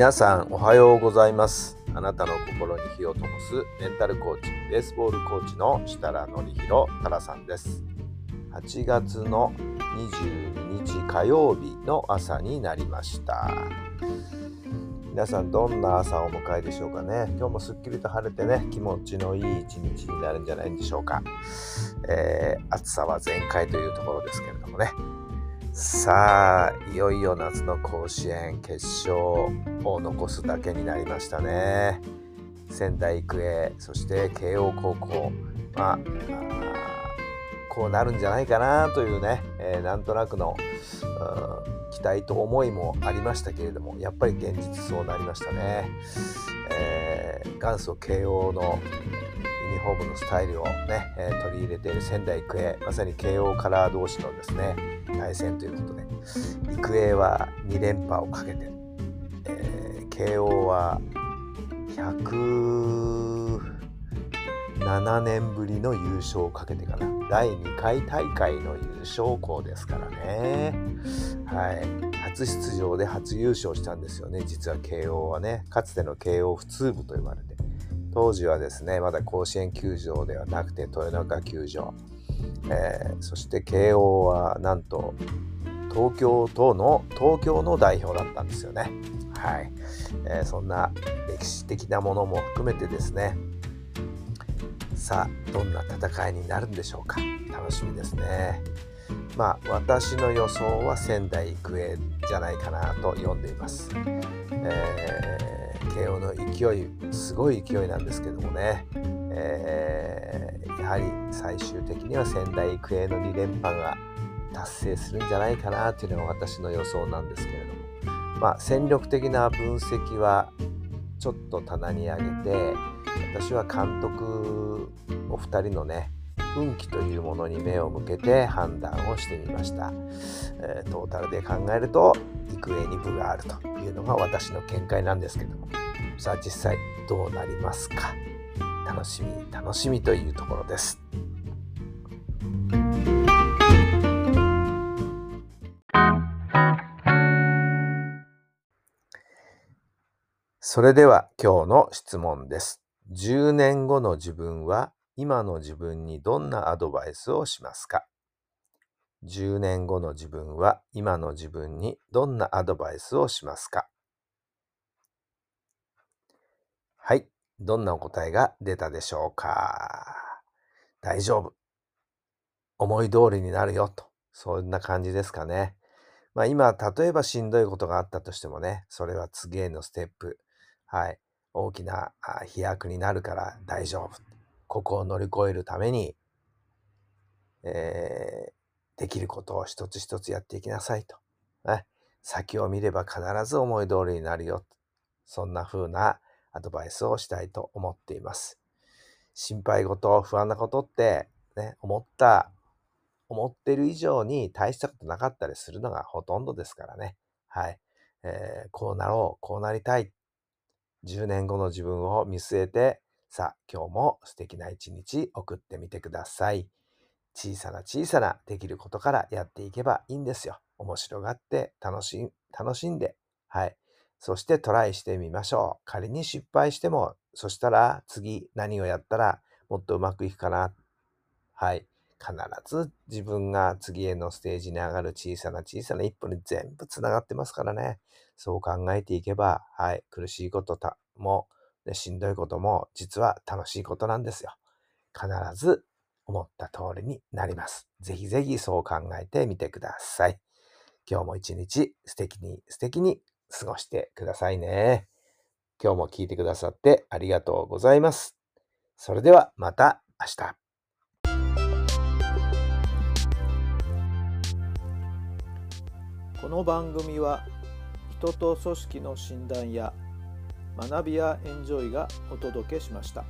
皆さんおはようございます。あなたの心に火を灯すメンタルコーチベースボールコーチの設楽範弘太良さんです。8月の22日火曜日の朝になりました。皆さんどんな朝をお迎えでしょうかね。今日もすっきりと晴れてね気持ちのいい一日になるんじゃないんでしょうか、えー暑さは全開というところですけれどもね。さあいよいよ夏の甲子園決勝を残すだけになりましたね。仙台育英そして慶応高校。まあこうなるんじゃないかなというね、えーなんとなくの、期待と思いもありましたけれどもやっぱり現実そうなりましたね、えー元祖慶応のユニフォームのスタイルをね、え取り入れている仙台育英まさに慶応カラー同士のですね対戦ということで育英は2連覇をかけて、えー慶応は107年ぶりの優勝をかけてかな。第2回大会の優勝校ですからね。はい。初出場で初優勝したんですよね。実は慶応はねかつての慶応普通部と呼ばれて。当時はですねまだ甲子園球場ではなくて豊中球場えーそして慶応はなんと東京都の東京の代表だったんですよね。はい、えーそんな歴史的なものも含めてですねさあどんな戦いになるんでしょうか楽しみですね。まあ私の予想は仙台育英じゃないかなと読んでいます。えー慶応の勢いすごい勢いなんですけどもね、えーやはり最終的には仙台育英の2連覇が達成するんじゃないかなというのが私の予想なんですけれども。まあ戦力的な分析はちょっと棚に上げて私は監督お二人のね運気というものに目を向けて判断をしてみました、えートータルで考えると育英に部があるというのが私の見解なんですけども。さあ実際どうなりますか？楽しみ楽しみというところです。それでは今日の質問です。10年後の自分は今の自分にどんなアドバイスをしますか？10年後の自分は今の自分にどんなアドバイスをしますか？はい。どんなお答えが出たでしょうか？大丈夫。思い通りになるよと。そんな感じですかね。まあ今、例えばしんどいことがあったとしてもね、それは次へのステップ。はい。大きな飛躍になるから大丈夫。ここを乗り越えるために、えーできることを一つ一つやっていきなさいと。ね、先を見れば必ず思い通りになるよ。そんな風なアドバイスをしたいと思っています。心配事、不安なことって、ね、思った、思ってる以上に大したことなかったりするのがほとんどですからね。はい。えーこうなろう、こうなりたい。10年後の自分を見据えて、さあ、今日も素敵な一日送ってみてください。小さな小さなできることからやっていけばいいんですよ。面白がって楽し楽しんで、はい。そしてトライしてみましょう。仮に失敗しても、そしたら次何をやったらもっとうまくいくかな。はい。必ず自分が次へのステージに上がる小さな小さな一歩に全部つながってますからね。そう考えていけば、はい。苦しいことたも、ねしんどいことも実は楽しいことなんですよ。必ず思った通りになります。ぜひぜひそう考えてみてください。今日も一日素敵に素敵に過ごしてくださいね。今日も聞いてくださってありがとうございます。それではまた明日。この番組は人と組織の診断や学びやエンジョイがお届けしました。